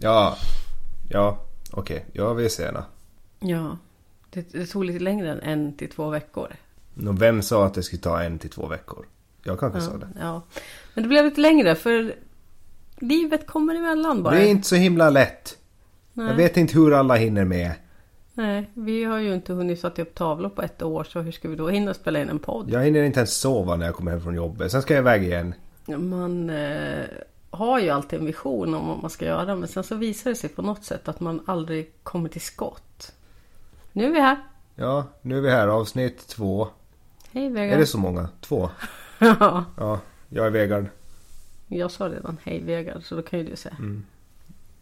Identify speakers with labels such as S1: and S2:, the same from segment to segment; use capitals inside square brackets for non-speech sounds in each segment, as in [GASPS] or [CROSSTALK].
S1: Ja. Ja. Okej. Ja, vi är sena.
S2: Ja. Det, det tog lite längre än en till två veckor.
S1: Nå, vem sa att det skulle ta en till två veckor? Jag kanske
S2: Ja,
S1: sa det.
S2: ja. Men det blev lite längre för livet kommer emellan bara.
S1: Det är inte så himla lätt.
S2: Nej.
S1: Jag vet inte hur alla hinner med.
S2: Nej, vi har ju inte hunnit sätta upp tavlor på ett år så hur ska vi då hinna spela in en podd?
S1: Jag hinner inte ens sova när jag kommer hem från jobbet. Sen ska jag iväg igen.
S2: Man eh, har ju alltid en vision om vad man ska göra men sen så visar det sig på något sätt att man aldrig kommer till skott. Nu är vi här.
S1: Ja, nu är vi här. Avsnitt två.
S2: Hej Vegard.
S1: Är det så många? Två? [LAUGHS]
S2: ja,
S1: Ja, jag är Vegard.
S2: jag sa redan hej Vegard så då kan ju du säga.
S1: Mm.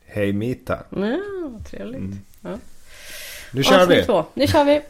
S1: Hej Mita.
S2: Ja, vad trevligt. Ja.
S1: Nu kör
S2: Avsnitt
S1: vi!
S2: två. Nu kör vi.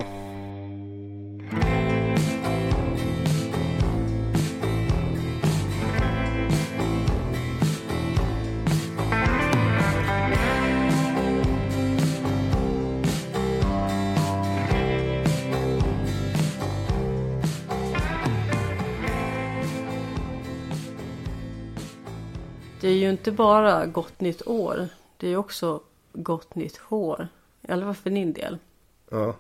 S2: Ju inte bara gott nytt år. Det är ju också gott nytt hår. I alla fall för din del.
S1: Ja.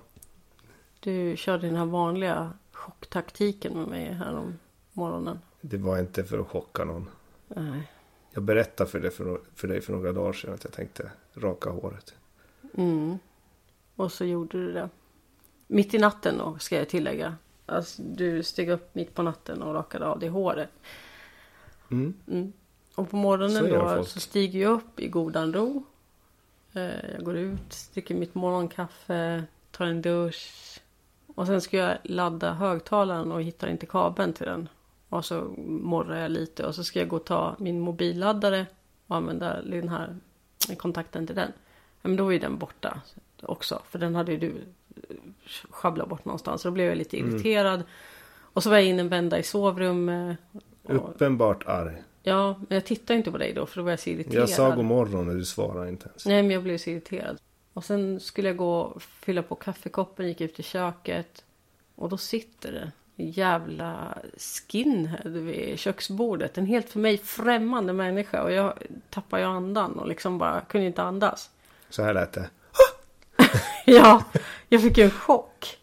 S2: Du körde den här vanliga chocktaktiken med mig här om morgonen.
S1: Det var inte för att chocka någon.
S2: Nej.
S1: Jag berättade för dig för, för dig för några dagar sedan att jag tänkte raka håret.
S2: Mm. Och så gjorde du det. Mitt i natten då, ska jag tillägga. Alltså, du steg upp mitt på natten och rakade av dig håret.
S1: Mm.
S2: Mm. Och på
S1: Så
S2: morgonen
S1: gör
S2: då så stiger jag upp i godan ro. Eh, Jag går ut, dricker mitt morgonkaffe, tar en dusch. Och sen ska jag ladda högtalaren och hittar inte kabeln till den. Och så morrar jag lite och så ska jag gå och ta min mobilladdare och använda den här kontakten till den. Men då är den borta också. För den hade ju du eh, sjabblat bort någonstans. Så då blev jag lite
S1: Mm.
S2: irriterad. Och så var jag in en vända i sovrummet. Och,
S1: Uppenbart arg.
S2: Ja, men jag tittade inte på dig då för då var jag så irriterad.
S1: Jag sa god morgon och du svarade inte ens.
S2: Nej, men jag blev så irriterad. Och sen skulle jag gå och fylla på kaffekoppen, gick ut i köket. Och då sitter det en jävla skinhead vid köksbordet. En helt för mig främmande människa. Och jag tappade ju andan och liksom bara kunde inte andas.
S1: Så här lät det. [LAUGHS]
S2: Ja, jag fick en chock.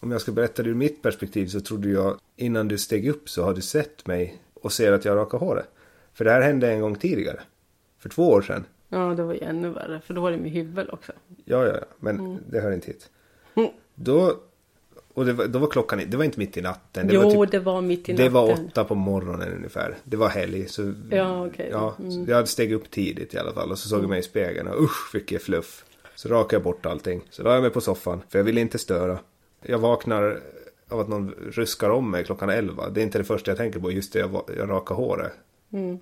S1: Om jag ska berätta det ur mitt perspektiv så trodde jag innan du steg upp så har du sett mig och ser att jag rakar håret. För det här hände en gång tidigare. För två år sedan.
S2: Ja, det var ju ännu värre. För då var det med hyvel också.
S1: Ja, ja, ja. Men det hör inte hit.
S2: Mm.
S1: Då, och det var, då var klockan, det var inte mitt i natten. Det
S2: jo,
S1: var typ,
S2: det var mitt i
S1: det
S2: natten.
S1: var åtta på morgonen ungefär. Det var helg. Så,
S2: Ja, okej.
S1: ja,
S2: Mm.
S1: jag steg upp tidigt i alla fall. Och så såg jag mig i spegeln och usch vilket fluff. Så rakade jag bort allting. Så la jag mig på soffan. För jag ville inte störa. Jag vaknar av att någon ruskar om mig klockan elva. Det är inte det första jag tänker på. Just det, jag, va- jag rakar håret.
S2: Mm.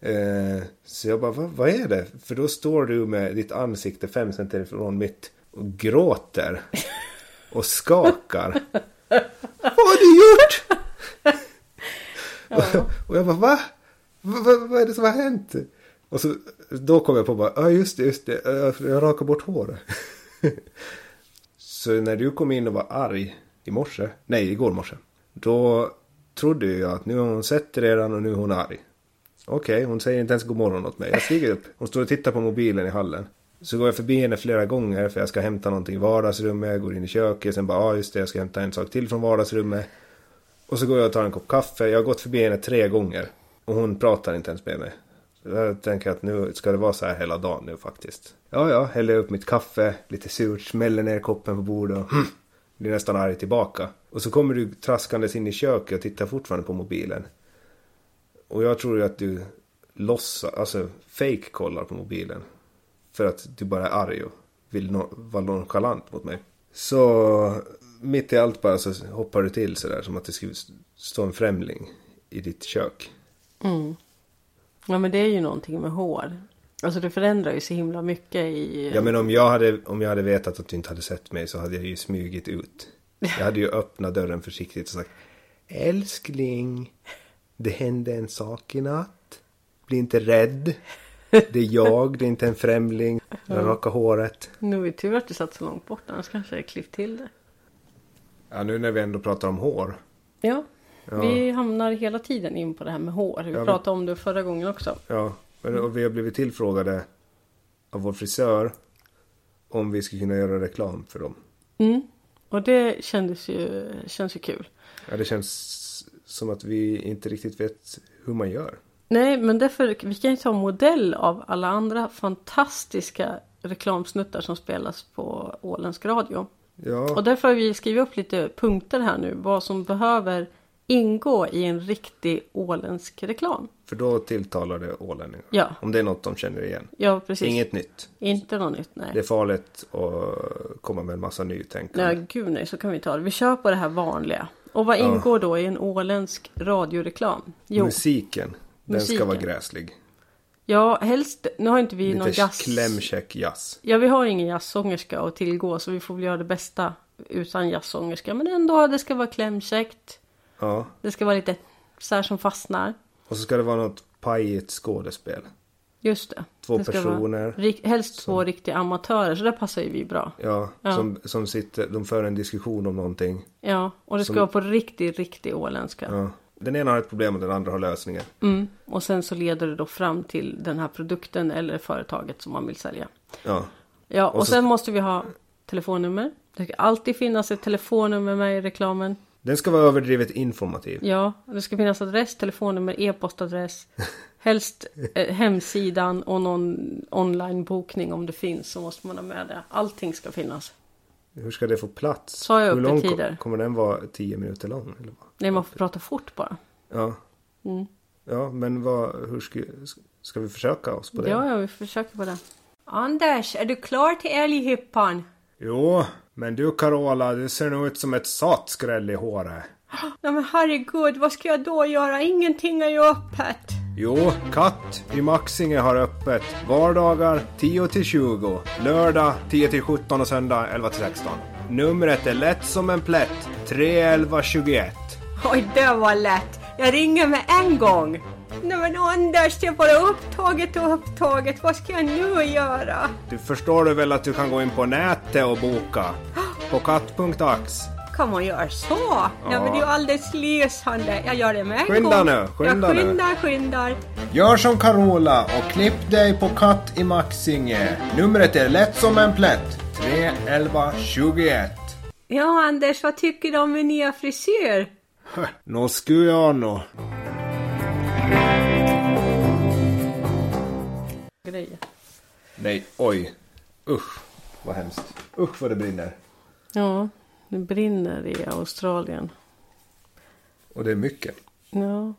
S1: Eh, så jag bara, vad, vad är det? För då står du med ditt ansikte fem centimeter från mitt och gråter. Och skakar. [LAUGHS] vad har du gjort? och, och jag bara, va? Va- va- Vad är det som har hänt? Och så, då kom jag på bara, ja just det, just det. Jag, jag rakar bort håret. [LAUGHS] så när du kom in och var arg i morse, nej igår morse. Då trodde jag att nu har hon sett det redan och nu är hon arg. Okej, hon säger inte ens god morgon åt mig. Jag stiger upp. Hon står och tittar på mobilen i hallen. Så går jag förbi henne flera gånger för jag ska hämta någonting i vardagsrummet. Jag går in i köket. Sen bara, ja just det, jag ska hämta en sak till från vardagsrummet. Och så går jag och tar en kopp kaffe. Jag har gått förbi henne tre gånger. Och hon pratar inte ens med mig. Så jag tänker att nu ska det vara så här hela dagen nu faktiskt. Ja, ja, häller upp mitt kaffe, lite surt, smäller ner koppen på bordet och hm blir nästan arg tillbaka. Och så kommer du traskandes in i köket och tittar fortfarande på mobilen. Och jag tror ju att du låtsas, alltså fake kollar på mobilen. För att du bara är arg och vill no- vara nonchalant mot mig. Så mitt i allt bara så hoppar du till sådär som att det skulle stå en främling i ditt kök.
S2: Mm. Ja men det är ju någonting med hår. Alltså det förändrar ju så himla mycket i...
S1: Ja men om jag, hade, om jag hade vetat att du inte hade sett mig så hade jag ju smugit ut. Jag hade ju öppnat dörren försiktigt och sagt Älskling, det hände en sak i natt. Bli inte rädd. Det är jag, det är inte en främling. Jag rakar håret.
S2: Nu är det tur att du satt så långt bort annars kanske jag klippt till det.
S1: Ja nu när vi ändå pratar om hår.
S2: Ja.
S1: Ja.
S2: Vi hamnar hela tiden in på det här med hår. Vi
S1: Ja, men-
S2: pratade om det förra gången också.
S1: Ja, men- och vi har blivit tillfrågade av vår frisör om vi skulle kunna göra reklam för dem.
S2: Mm. Och det kändes ju, känns ju kul.
S1: Ja, det känns som att vi inte riktigt vet hur man gör.
S2: Nej, men därför, vi kan ju ta modell av alla andra fantastiska reklamsnuttar som spelas på Åländsk radio.
S1: Ja,
S2: Och därför har vi skrivit upp lite punkter här nu, vad som behöver ingå i en riktig åländsk reklam.
S1: för då tilltalar det ålänningar.
S2: Ja,
S1: Om det är något de känner igen.
S2: ja precis.
S1: Inget nytt.
S2: Inte något nytt, nej.
S1: Det är farligt att komma med en massa nytänkande.
S2: Nej, gud nej, så kan vi ta det. Vi kör på det här vanliga. Och vad
S1: Ja.
S2: ingår då i en åländsk radioreklam? Jo,
S1: Musiken, den ska
S2: Musiken.
S1: vara gräslig.
S2: ja helst, nu har inte vi någon
S1: Lite
S2: jazz...
S1: klämkäck jazz.
S2: Ja, vi har ingen jazzsångerska att tillgå så vi får väl göra det bästa utan jazzsångerska. Men ändå, det ska vara klämkäckt.
S1: Ja,
S2: Det ska vara lite så här som fastnar.
S1: och så ska det vara något pajigt skådespel.
S2: Just det.
S1: Två
S2: det
S1: personer.
S2: Rik- helst två riktiga amatörer, så där passar ju vi bra.
S1: Ja,
S2: Ja.
S1: Som, som sitter, de för en diskussion om någonting.
S2: Ja, och det ska
S1: Som-
S2: vara på riktigt, riktigt åländska.
S1: Ja. Den ena har ett problem och den andra har lösningen.
S2: Mm. Och sen så leder det då fram till den här produkten eller företaget som man vill sälja.
S1: Ja,
S2: Ja, och,
S1: Och så-
S2: sen måste vi ha telefonnummer. Det ska alltid finnas ett telefonnummer med i reklamen.
S1: Den ska vara överdrivet informativ.
S2: Ja, det ska finnas adress, telefonnummer, e-postadress. [LAUGHS] Helst eh, hemsidan och någon onlinebokning om det finns så måste man ha med det. Allting ska finnas.
S1: Hur ska det få plats?
S2: Sa jag
S1: Hur lång ko- kommer den vara? Tio minuter lång? Eller vad?
S2: Nej, man får prata fort bara.
S1: Ja.
S2: Mm.
S1: Ja, men vad, hur ska, ska vi försöka oss på det?
S2: Ja, ja, vi försöker på det. Anders, är du klar till älghyppan?
S1: Jo, men du Carola, du ser nog ut som ett satskräll i håret. [GASPS]
S2: Nej men herregud, vad ska jag då göra? Ingenting är ju öppet.
S1: Jo, Katt i Maxinge har öppet vardagar 10 till 20, lördag 10 till 17 och söndag 11 till 16. Numret är lätt som en plätt, 311 21.
S2: Oj, det var lätt. Jag ringer med en gång. Nej men Anders, det är bara upptaget och upptaget. Vad ska jag nu göra?
S1: Du förstår du väl att du kan gå in på nätet och boka? På katt.ax.
S2: Kan man göra så? Ja. men det är ju alldeles lysande. Jag gör det med en
S1: Skynda
S2: gång.
S1: nu, skynda
S2: jag
S1: nu.
S2: skyndar, skyndar.
S1: Gör som Carola och klipp dig på Katt i Maxinge. Numret är lätt som en plätt, 311 21.
S2: Ja, Anders, vad tycker du om min nya frisyr? [LAUGHS]
S1: Nå skulle jag nå.
S2: Grejer.
S1: Nej, oj. Usch, vad hemskt. Usch vad det brinner.
S2: Ja, det brinner i Australien.
S1: Och det är mycket.
S2: Ja.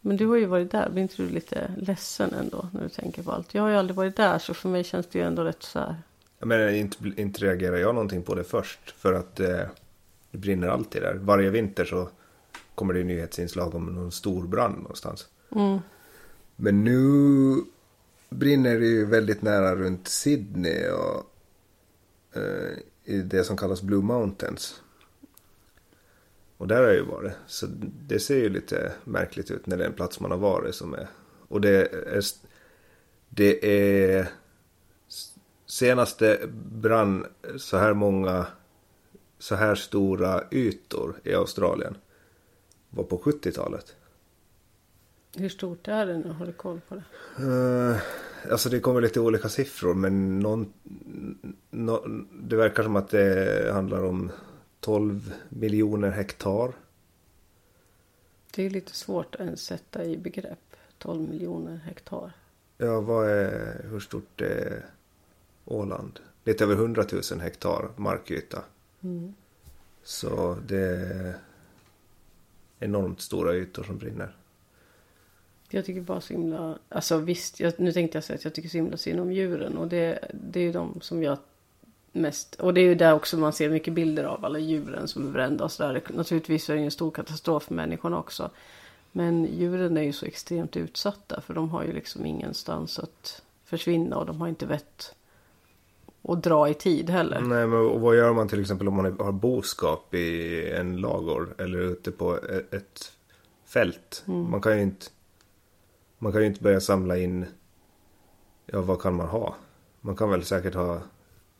S2: Men du har ju varit där. Blir inte du lite ledsen ändå när du tänker på allt? Jag har ju aldrig varit där så för mig känns det ju ändå rätt så här.
S1: Jag menar, inte, inte reagerar jag någonting på det först. För att eh, det brinner alltid där. Varje vinter så kommer det nyhetsinslag om någon stor brand någonstans.
S2: Mm.
S1: Men nu brinner det ju väldigt nära runt Sydney och eh, i det som kallas Blue Mountains. Och där har jag ju varit. Så det ser ju lite märkligt ut när det är en plats man har varit som är. Och det är, det är senaste brann så här många så här stora ytor i Australien var på 70-talet.
S2: Hur stort är det nu? Har du koll på det?
S1: Uh, alltså det kommer lite olika siffror men någon, nå, det verkar som att det handlar om 12 miljoner hektar.
S2: Det är lite svårt att ens sätta i begrepp. 12 miljoner hektar.
S1: Ja, vad är, hur stort är Åland? Lite över 100 000 hektar markyta.
S2: Mm.
S1: Så det är enormt stora ytor som brinner.
S2: Jag tycker bara så himla... Alltså visst, jag, nu tänkte jag säga att jag tycker så himla synd om djuren. Och det, det är ju de som jag mest... Och det är ju där också man ser mycket bilder av alla djuren som är brända och sådär. Naturligtvis är det ju en stor katastrof för människorna också. Men djuren är ju så extremt utsatta. För de har ju liksom ingenstans att försvinna. Och de har inte vett att dra i tid heller.
S1: Nej, men och vad gör man till exempel om man har boskap i en lagård eller ute på e- ett fält? Man kan ju inte man kan ju inte börja samla in ja vad kan man ha? Man kan väl säkert ha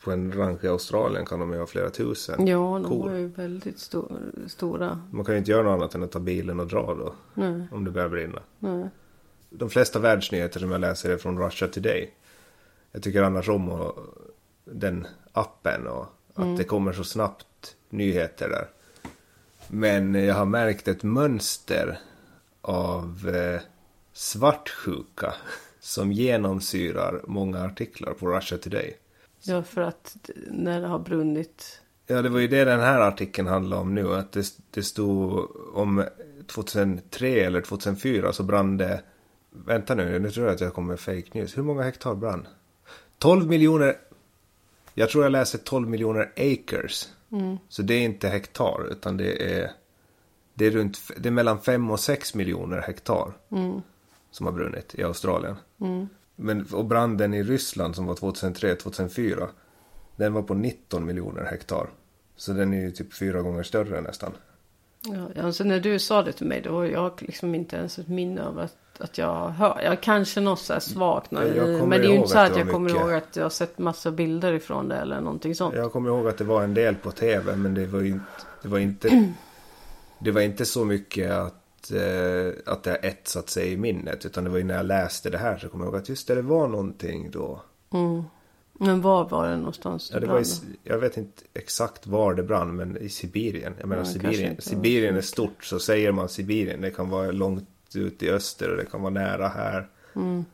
S1: på en ranch i Australien kan de ju ha flera tusen
S2: Ja, de
S1: kor.
S2: har ju väldigt sto- stora.
S1: Man kan ju inte göra något annat än att ta bilen och dra då
S2: Nej,
S1: om det börjar brinna.
S2: nej.
S1: De flesta världsnyheter som jag läser är från Russia Today. Jag tycker annars om och, den appen och att det kommer så snabbt nyheter där. Men jag har märkt ett mönster av eh, svartsjuka [LAUGHS] som genomsyrar många artiklar på Russia Today.
S2: Ja, för att när det har brunnit.
S1: Ja, det var ju det den här artikeln handlade om nu. Att det, det stod om 2003 eller 2004 så brann det... Vänta nu, nu tror jag att jag kommer med fake news. Hur många hektar brann? 12 miljoner... Jag tror jag läste 12 miljoner acres. Så det är inte hektar utan det är... Det är, runt, det är mellan 5 och 6 miljoner hektar. Som har brunnit i Australien. Men, och branden i Ryssland som var 2003-2004. Den var på 19 miljoner hektar. Så den är ju typ fyra gånger större nästan.
S2: Ja, alltså när du sa det till mig då jag har liksom inte ens ett minne av att, att jag hör. Jag kanske något så här svagt.
S1: Jag kommer
S2: men det är ju inte så
S1: att
S2: att jag kommer
S1: mycket.
S2: ihåg att jag har sett massa bilder ifrån det eller någonting sånt.
S1: Jag kommer ihåg att det var en del på tv men det var inte... Det var inte, [CLEARS THROAT] det var inte så mycket att, eh, att det har etsat sig i minnet. Utan det var ju när jag läste det här så kommer jag ihåg att just det, det var någonting då.
S2: Men var var det någonstans?
S1: Ja, det
S2: brann
S1: var i, jag vet inte exakt var det brann men i Sibirien. Jag menar
S2: Ja,
S1: Sibirien, Sibirien är stort så säger man Sibirien. Det kan vara långt ut i öster och det kan vara nära här.
S2: Mm.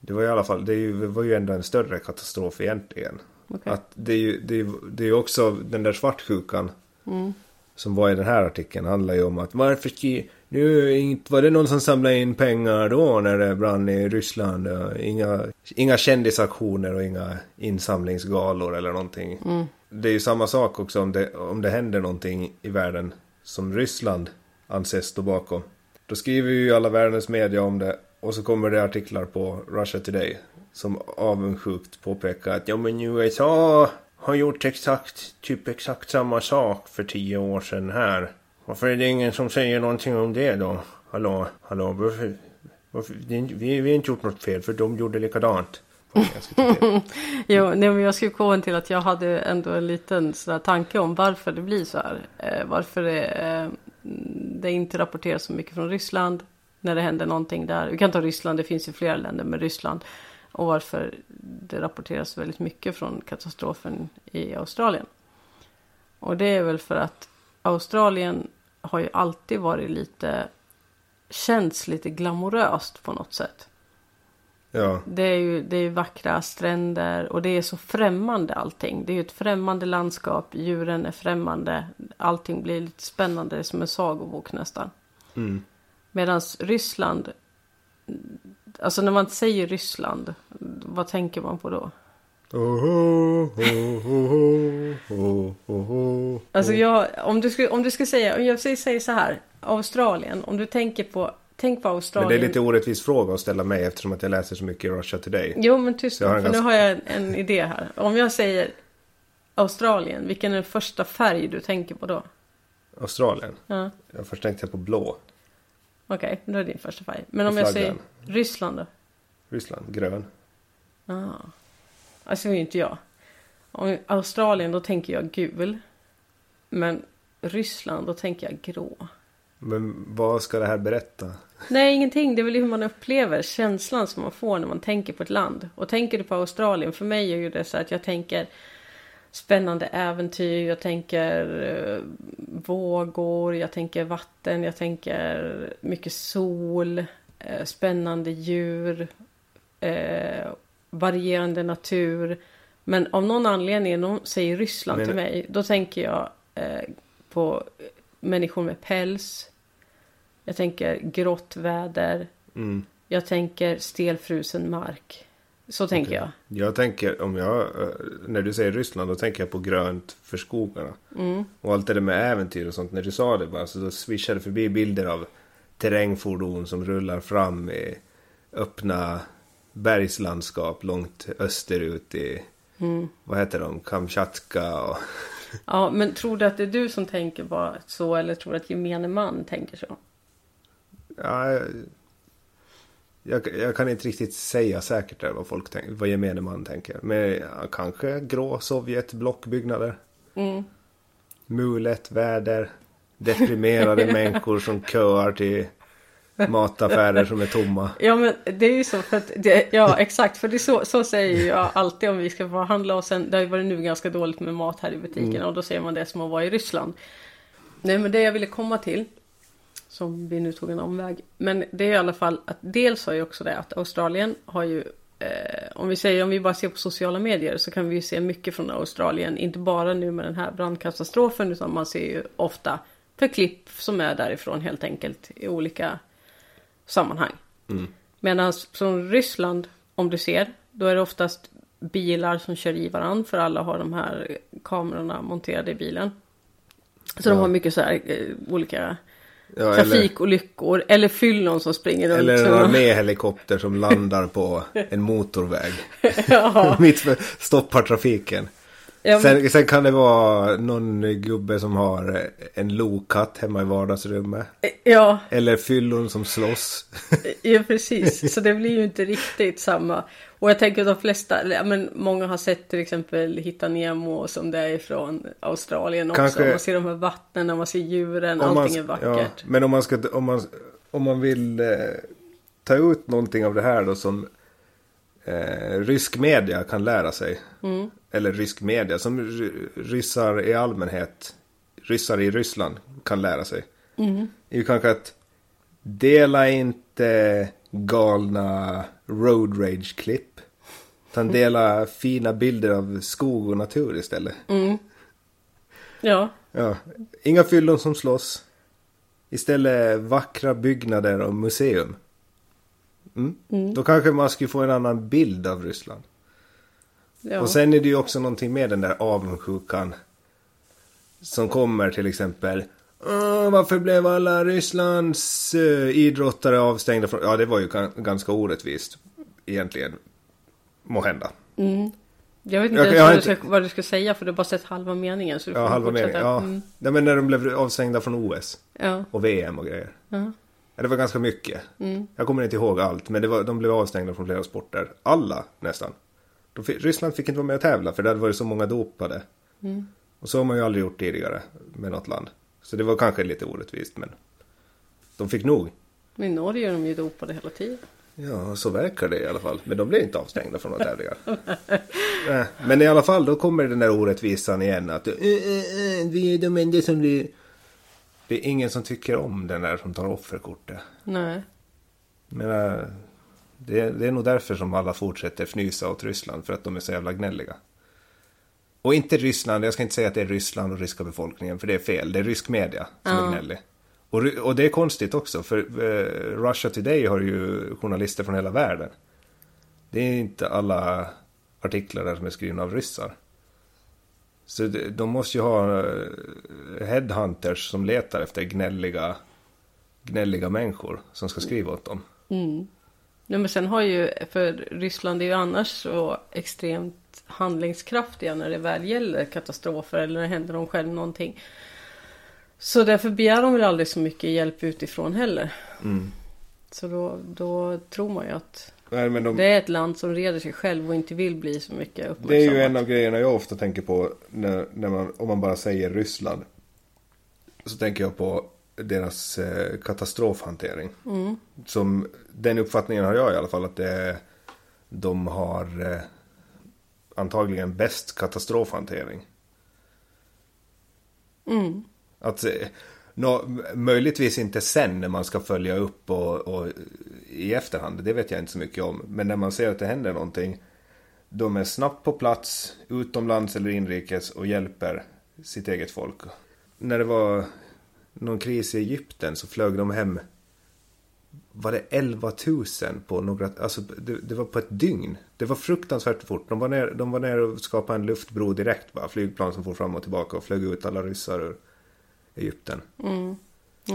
S1: Det var i alla fall, det, ju, det var ju ändå en större katastrof egentligen.
S2: Okej.
S1: Att det är ju det är, det är också den där svartsjukan. Som var i den här artikeln handlar ju om att varför nu inte var det någon som samlade in pengar då när det brann i Ryssland. Inga, inga kändisaktioner och inga insamlingsgalor eller någonting. Det är ju samma sak också om det, om det händer någonting i världen som Ryssland anses stå bakom. Då skriver ju alla världens media om det och så kommer det artiklar på Russia Today som avundsjukt påpekar att ja men USA har gjort exakt, typ exakt samma sak för tio år sedan här. Varför är det ingen som säger någonting om det då? Hallå, hallå, varför? varför vi, vi har inte gjort något fel för de gjorde likadant. [LAUGHS]
S2: Jo, nej, men jag skulle komma till att jag hade ändå en liten sådär tanke om varför det blir så här. Eh, varför det, eh, det inte rapporteras så mycket från Ryssland när det händer någonting där. Vi kan ta Ryssland, det finns ju flera länder med Ryssland. Och varför det rapporteras väldigt mycket från katastrofen i Australien. Och det är väl för att Australien har ju alltid varit lite, känns lite glamoröst på något sätt.
S1: Ja,
S2: Det är ju det är vackra stränder och det är så främmande allting. Det är ju ett främmande landskap, djuren är främmande. Allting blir lite spännande, det är som en sagobok nästan.
S1: mm.
S2: Medan Ryssland, alltså när man säger Ryssland, vad tänker man på då? Alltså jag, om du skulle, om du skulle säga, om jag säger så här, Australien, om du tänker på, tänk på Australien.
S1: Men det är lite orättvis fråga att ställa mig eftersom att jag läser så mycket Russia Today.
S2: Jo men tyst nu,
S1: för
S2: för nu har jag en, en idé här. Om jag säger Australien, vilken är den första färg du tänker på då?
S1: Australien.
S2: Ja,
S1: Jag först tänkte jag på blå.
S2: okej, då är det din första färg. Men om jag säger. Ryssland då?
S1: Ryssland, grön.
S2: Ah. Alltså det är ju inte jag. Om Australien, då tänker jag gul. Men Ryssland, då tänker jag grå.
S1: Men vad ska det här berätta?
S2: Nej, ingenting. Det är väl hur man upplever känslan som man får när man tänker på ett land. Och tänker du på Australien, för mig är ju det så att jag tänker spännande äventyr, jag tänker eh, vågor, jag tänker vatten, jag tänker mycket sol, eh, spännande djur, eh, varierande natur. Men av någon anledning, någon säger Ryssland
S1: Men-
S2: till mig, då tänker jag eh, på människor med päls. Jag tänker grått väder.
S1: Mm.
S2: Jag tänker stelfrusen mark. Så tänker jag.
S1: Jag tänker, om jag, eh, när du säger Ryssland, då tänker jag på grönt för skogarna.
S2: Mm.
S1: Och allt det där med äventyr och sånt, när du sa det bara, så då swishade förbi bilder av terrängfordon som rullar fram i öppna bergslandskap långt österut i,
S2: Mm.
S1: vad heter de, Kamchatka och...
S2: Ja, men tror du att det är du som tänker bara så eller tror du att gemene man tänker så?
S1: Ja, jag, jag, kan inte riktigt säga säkert där vad folk tänker, vad gemene man tänker. Men ja, kanske grå Sovjet, blockbyggnader.
S2: Mm.
S1: mulet väder, deprimerade [LAUGHS] människor som köar till mataffärer som är tomma. [LAUGHS]
S2: Ja men det är ju så för att det, Ja exakt för det är så, så säger jag alltid om vi ska förhandla och sen Det har ju varit nu ganska dåligt med mat här i butiken
S1: Mm.
S2: och då säger man det som att vara i Ryssland. Nej men det jag ville komma till Som vi nu tog en omväg. Men det är i alla fall att dels har ju också det att Australien har ju eh, Om vi säger om vi bara ser på sociala medier så kan vi ju se mycket från Australien. Inte bara nu med den här brandkatastrofen utan man ser ju ofta för klipp som är därifrån helt enkelt i olika sammanhang. Medan från Ryssland, om du ser, då är det oftast bilar som kör i varandra för alla har de här kamerorna monterade i bilen. Så de
S1: Ja.
S2: har mycket så här eh, olika
S1: Ja,
S2: trafikolyckor eller fyllon som springer runt.
S1: eller en arméhelikopter som landar på en motorväg. [LAUGHS]
S2: ja, [LAUGHS]
S1: Mitt för, stoppar trafiken.
S2: Ja, men,
S1: Sen, sen kan det vara någon gubbe som har en lokatt hemma i vardagsrummet.
S2: ja,
S1: Eller fyllon som slåss.
S2: ja, precis. Så det blir ju inte riktigt samma. Och jag tänker att de flesta, men många har sett till exempel Hitta Nemo som det är från Australien också.
S1: Kanske-
S2: Man ser de här vattnen, man ser djuren,
S1: Om man-
S2: allting är vackert.
S1: Ja, men om man, ska, om man, om man vill eh, ta ut någonting av det här då som eh, rysk media kan lära sig.
S2: Mm.
S1: Eller rysk media som ry- ryssar i allmänhet, ryssar i Ryssland kan lära sig.
S2: Mm.
S1: är ju kanske att dela inte galna road rage-klipp. Utan [LAUGHS] dela fina bilder av skog och natur istället.
S2: Ja,
S1: Ja, inga fyllon som slåss. Istället vackra byggnader och museum. Mm. Då kanske man skulle få en annan bild av Ryssland.
S2: Ja.
S1: Och sen är det ju också någonting med den där avundsjukan. Som kommer till exempel. "Åh, varför blev alla Rysslands uh, idrottare avstängda från... Ja, det var ju gan- ganska orättvist. Egentligen. Må hända.
S2: Jag vet inte
S1: Jag- jag
S2: vad,
S1: inte-
S2: Du ska, vad du ska säga för du har bara sett halva meningen. Så du
S1: Ja, halva meningen. Ja.
S2: Mm.
S1: Nej, men när de blev avstängda från OS.
S2: ja.
S1: Och VM och grejer.
S2: Ja.
S1: Ja, det var ganska mycket.
S2: Mm.
S1: Jag kommer inte ihåg allt, men det var, de blev avstängda från flera sporter. Alla nästan. Fick, Ryssland fick inte vara med och tävla för det hade varit så många dopade.
S2: Mm.
S1: Och så har man ju aldrig gjort tidigare med något land. Så det var kanske lite orättvist, men de fick nog.
S2: Men i Norge är de ju dopade hela tiden.
S1: Ja, så verkar det i alla fall. Men de blev inte avstängda från några tävlingar. [LAUGHS] Men i alla fall, då kommer den där orättvisan igen. Att "Eh, eh, eh, vi är de enda som blir... Det är ingen som tycker om den där som tar offerkortet.
S2: Nej.
S1: Men, äh, det, det är nog därför som alla fortsätter fnysa åt Ryssland. För att de är så jävla gnälliga. Och inte Ryssland, jag ska inte säga att det är Ryssland och ryska befolkningen. För det är fel, det är rysk media som
S2: Ja.
S1: är gnällig. Och, och det är konstigt också. För eh, Russia Today har ju journalister från hela världen. Det är inte alla artiklar där som är skrivna av ryssar. Så de, de måste ju ha eh, headhunters som letar efter gnälliga, gnälliga människor som ska skriva åt dem.
S2: Mm. Nej, men sen har ju, för Ryssland är ju annars så extremt handlingskraftiga när det väl gäller katastrofer eller när det händer dem själv någonting. Så därför begär de väl aldrig så mycket hjälp utifrån heller. Så då, då tror man ju att
S1: Nej, de,
S2: det är ett land som reder sig själv och inte vill bli så mycket uppmärksammat.
S1: Det är ju en av grejerna jag ofta tänker på när, när man, om man bara säger Ryssland. Så tänker jag på deras eh, katastrofhantering. Som, den uppfattningen har jag i alla fall att det, de har eh, antagligen bäst katastrofhantering.
S2: Mm.
S1: Att, eh, no, möjligtvis inte sen när man ska följa upp och, och i efterhand, det vet jag inte så mycket om. Men när man ser att det händer någonting, de är snabbt på plats, utomlands eller inrikes och hjälper sitt eget folk. När det var någon kris i Egypten så flög de hem, var det 11 000 på några, alltså det, det var på ett dygn. Det var fruktansvärt fort. De var ner, de var ner och skapade en luftbro direkt bara, flygplan som for fram och tillbaka och flög ut alla ryssar ur Egypten.
S2: Mm.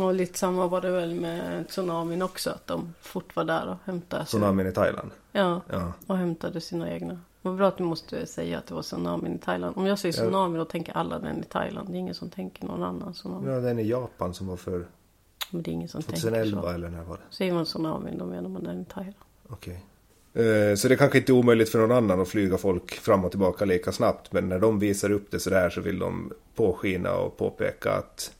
S2: Och lite samma var det väl med tsunamin också. Att de fort var där och hämtade.
S1: Tsunamin i Thailand.
S2: Ja,
S1: Ja.
S2: och hämtade sina egna. Vad bra att du måste säga att det var tsunamin i Thailand. Om jag säger
S1: Ja.
S2: tsunami då tänker alla den i Thailand. Det är ingen som tänker någon annan tsunami.
S1: ja, den i Japan som var för
S2: Men det är ingen som tänker
S1: 2011
S2: så.
S1: eller när var det?
S2: Säger man tsunami då menar man den i Thailand.
S1: Okej. Eh, Så det kanske inte är omöjligt för någon annan att flyga folk fram och tillbaka lika snabbt. Men när de visar upp det sådär så vill de påskina och påpeka att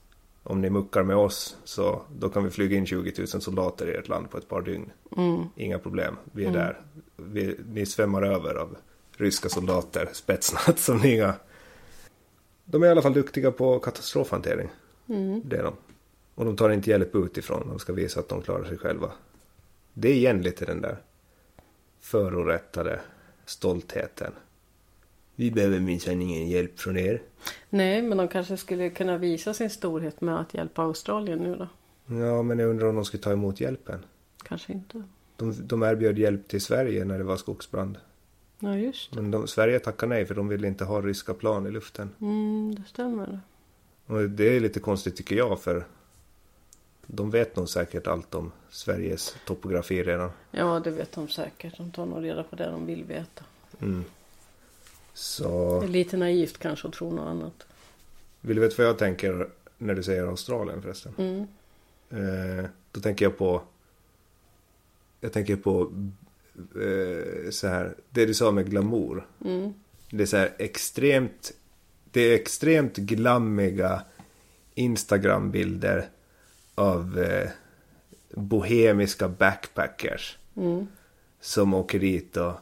S1: om ni muckar med oss så då kan vi flyga in 20 000 soldater i ert land på ett par dygn.
S2: Mm.
S1: Inga problem, vi är där. Vi, ni svämmar över av ryska soldater, spetsnat [LAUGHS] som inga... De är i alla fall duktiga på katastrofhantering.
S2: Mm.
S1: Det är de. Och de tar inte hjälp utifrån, de ska visa att de klarar sig själva. Det är igen lite den där förorättade stoltheten. Vi behöver minsann ingen hjälp från er.
S2: Nej, men de kanske skulle kunna visa sin storhet med att hjälpa Australien nu då.
S1: Ja, men jag undrar om de skulle ta emot hjälpen.
S2: Kanske inte.
S1: De, de erbjöd hjälp till Sverige när det var skogsbrand.
S2: Ja, just det.
S1: Men de, Sverige tackade nej för de ville inte ha ryska plan i luften.
S2: Mm, det stämmer.
S1: Och det är lite konstigt tycker jag för de vet nog säkert allt om Sveriges topografi redan.
S2: Ja, det vet de säkert. De tar nog reda på det de vill veta.
S1: Mm. Så
S2: Det är lite naivt kanske att tro något annat.
S1: vill du veta vad jag tänker när du säger Australien förresten?
S2: Mm.
S1: Eh, då tänker jag på Jag tänker på eh, så här Det du sa med glamour.
S2: Mm.
S1: Det är så här extremt Det är extremt glammiga Instagram-bilder av eh, bohemiska backpackers.
S2: Mm.
S1: Som åker dit och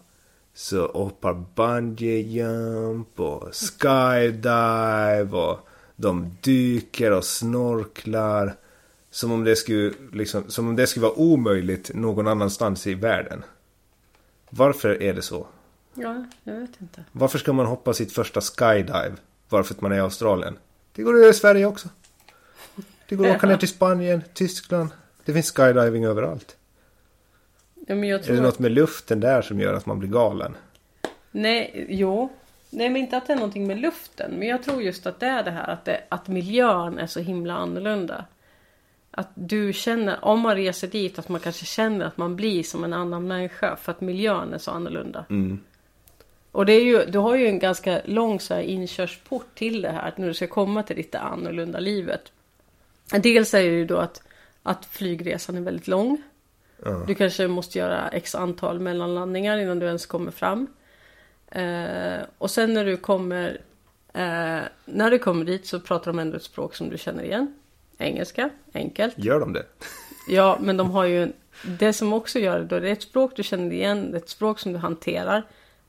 S1: så hoppar bungee jump och skydive och de dyker och snorklar. Som om det skulle, liksom, som om det skulle vara omöjligt någon annanstans i världen. Varför är det så?
S2: Ja, jag vet inte.
S1: Varför ska man hoppa sitt första skydive bara för att man är i Australien? Det går att göra i Sverige också. Det går att åka [LAUGHS] ner till Spanien, Tyskland. Det finns skydiving överallt.
S2: Ja, men jag
S1: Är
S2: tror
S1: det något med luften där som gör att man blir galen?
S2: Nej, jo. Nej, men inte att det är någonting med luften. Men jag tror just att det är det här att, det, att miljön är så himla annorlunda. Att du känner, om man reser dit, att man kanske känner att man blir som en annan människa. För att miljön är så annorlunda.
S1: Mm.
S2: Och det är ju, du har ju en ganska lång så här, inkörsport till det här. När du ska komma till ditt annorlunda livet. Dels är det ju då att, att flygresan är väldigt lång.
S1: Ja.
S2: Du kanske måste göra x antal mellanlandningar innan du ens kommer fram. Eh, och sen när du kommer eh, När du kommer dit så pratar de ändå ett språk som du känner igen. Engelska, enkelt.
S1: Gör de det?
S2: Ja, men de har ju en, Det som också gör det då, det är ett språk du känner igen, det är ett språk som du hanterar.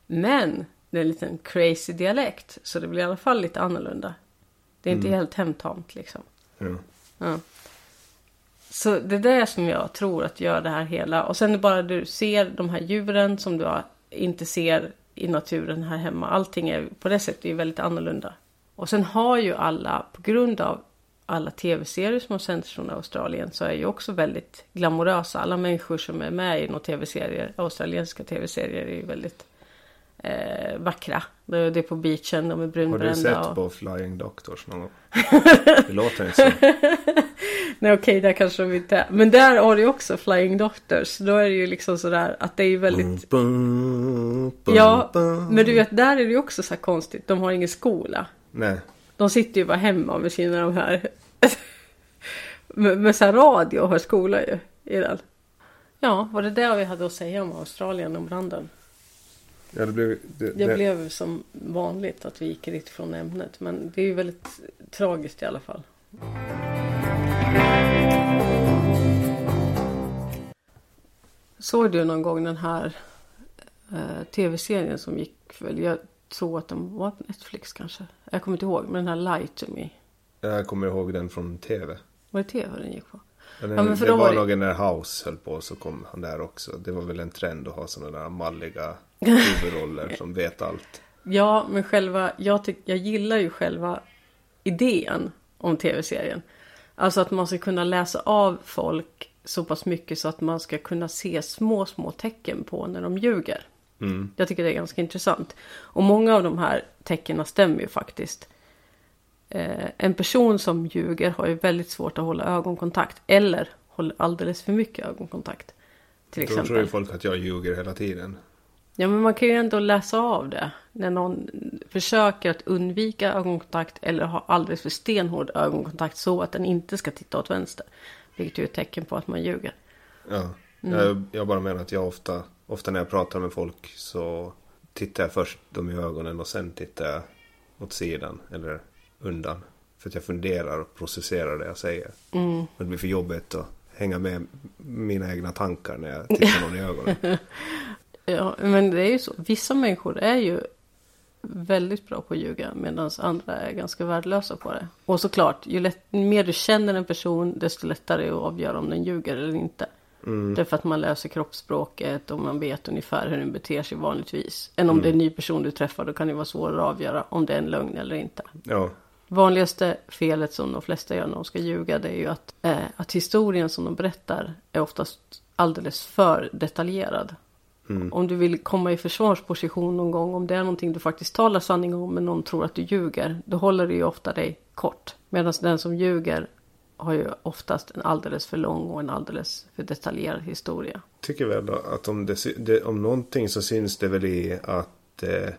S2: Men det är en liten crazy dialekt, så det blir i alla fall lite annorlunda. Det är inte helt hemtamt liksom.
S1: Ja.
S2: Ja. Så det är det som jag tror att gör det här hela. Och sen är det bara du ser de här djuren som du inte ser i naturen här hemma. Allting är på det sättet är väldigt annorlunda. Och sen har ju alla, på grund av alla tv-serier som har sänds från Australien så är ju också väldigt glamorösa. Alla människor som är med i några tv-serier, australienska tv-serier är ju väldigt eh, vackra. Det är på beachen, de är
S1: Har du
S2: brunbrända.
S1: sett
S2: och...
S1: på Flying Doctors någon gång? [LAUGHS] Det låter inte så. [LAUGHS]
S2: Nej okej, där kanske de inte är. Men där har du också Flying Doctors. Då är det ju liksom sådär att det är ju väldigt...
S1: Bum, bum,
S2: Ja,
S1: bum.
S2: men du vet, där är det ju också så konstigt. De har ingen skola.
S1: Nej.
S2: De sitter ju bara hemma med sina de här... [LAUGHS] med, med så radio och har skola ju. I den. Ja, var det det vi hade att säga om Australien och branden?
S1: Ja, det blev... Det,
S2: Det
S1: det,
S2: blev som vanligt att vi gick lite från ämnet. Men det är ju väldigt tragiskt i alla fall. Såg du någon gång den här eh, tv-serien som gick väl? Jag tror att den var på Netflix kanske. Jag kommer inte ihåg. Men den här Lie to Me.
S1: Jag kommer ihåg den från tv.
S2: Var det tv den gick på?
S1: Den,
S2: Ja, men för
S1: det
S2: då
S1: var,
S2: var det-
S1: nog när House höll på så kom han där också. Det var väl en trend att ha sådana där malliga [LAUGHS] huvudroller som vet allt.
S2: Ja, men själva, jag, tyck, jag gillar ju själva idén om tv-serien. Alltså att man ska kunna läsa av folk så pass mycket så att man ska kunna se små, små tecken på när de ljuger.
S1: Mm.
S2: Jag tycker det är ganska intressant. Och många av de här tecknen stämmer ju faktiskt. Eh, en person som ljuger har ju väldigt svårt att hålla ögonkontakt. Eller håller alldeles för mycket ögonkontakt. Till
S1: Då
S2: exempel.
S1: tror ju folk att jag ljuger hela tiden.
S2: Ja men man kan ju ändå läsa av det. När någon försöker att undvika ögonkontakt eller ha alldeles för stenhård ögonkontakt så att den inte ska titta åt vänster. Vilket ju är ett tecken på att man ljuger.
S1: Ja.
S2: Mm.
S1: Jag, jag bara menar att jag ofta, ofta när jag pratar med folk så tittar jag först dem i ögonen och sen tittar jag åt sidan eller undan. För att jag funderar och processerar det jag säger.
S2: Mm.
S1: Och det blir för jobbigt att hänga med mina egna tankar när jag tittar någon i ögonen. [LAUGHS]
S2: Ja, men det är ju så. Vissa människor är ju väldigt bra på att ljuga medan andra är ganska värdelösa på det. Och såklart, ju lätt, mer du känner en person desto lättare är det att avgöra om den ljuger eller inte.
S1: Mm.
S2: Därför att man läser kroppsspråket och man vet ungefär hur den beter sig vanligtvis. Än om
S1: Mm.
S2: det är en ny person du träffar då kan det vara svårare att avgöra om det är en lögn eller inte.
S1: Ja,
S2: Vanligaste felet som de flesta gör när de ska ljuga det är ju att, eh, att historien som de berättar är oftast alldeles för detaljerad.
S1: Mm.
S2: Om du vill komma i försvarsposition någon gång, om det är någonting du faktiskt talar sanning om men någon tror att du ljuger, då håller du ju ofta dig kort. Medan den som ljuger har ju oftast en alldeles för lång och en alldeles för detaljerad historia.
S1: tycker väl att om, det, om någonting så syns det väl i att eh,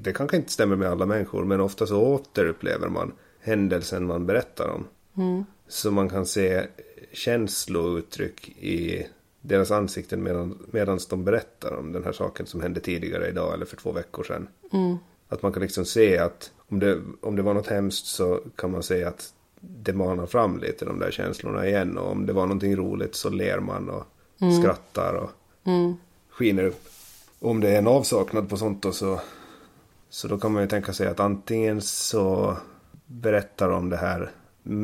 S1: det kanske inte stämmer med alla människor men ofta så återupplever man händelsen man berättar om.
S2: Mm.
S1: Så man kan se känslouttryck i deras ansikten medan medans de berättar om den här saken som hände tidigare idag eller för två veckor sedan.
S2: Mm.
S1: Att man kan liksom se att om det, om det var något hemskt så kan man se att det manar fram lite de där känslorna igen. Och om det var någonting roligt så ler man och skrattar och
S2: Mm.
S1: skiner upp. Och om det är en avsaknad på sånt då så, så då kan man ju tänka sig att antingen så berättar de det här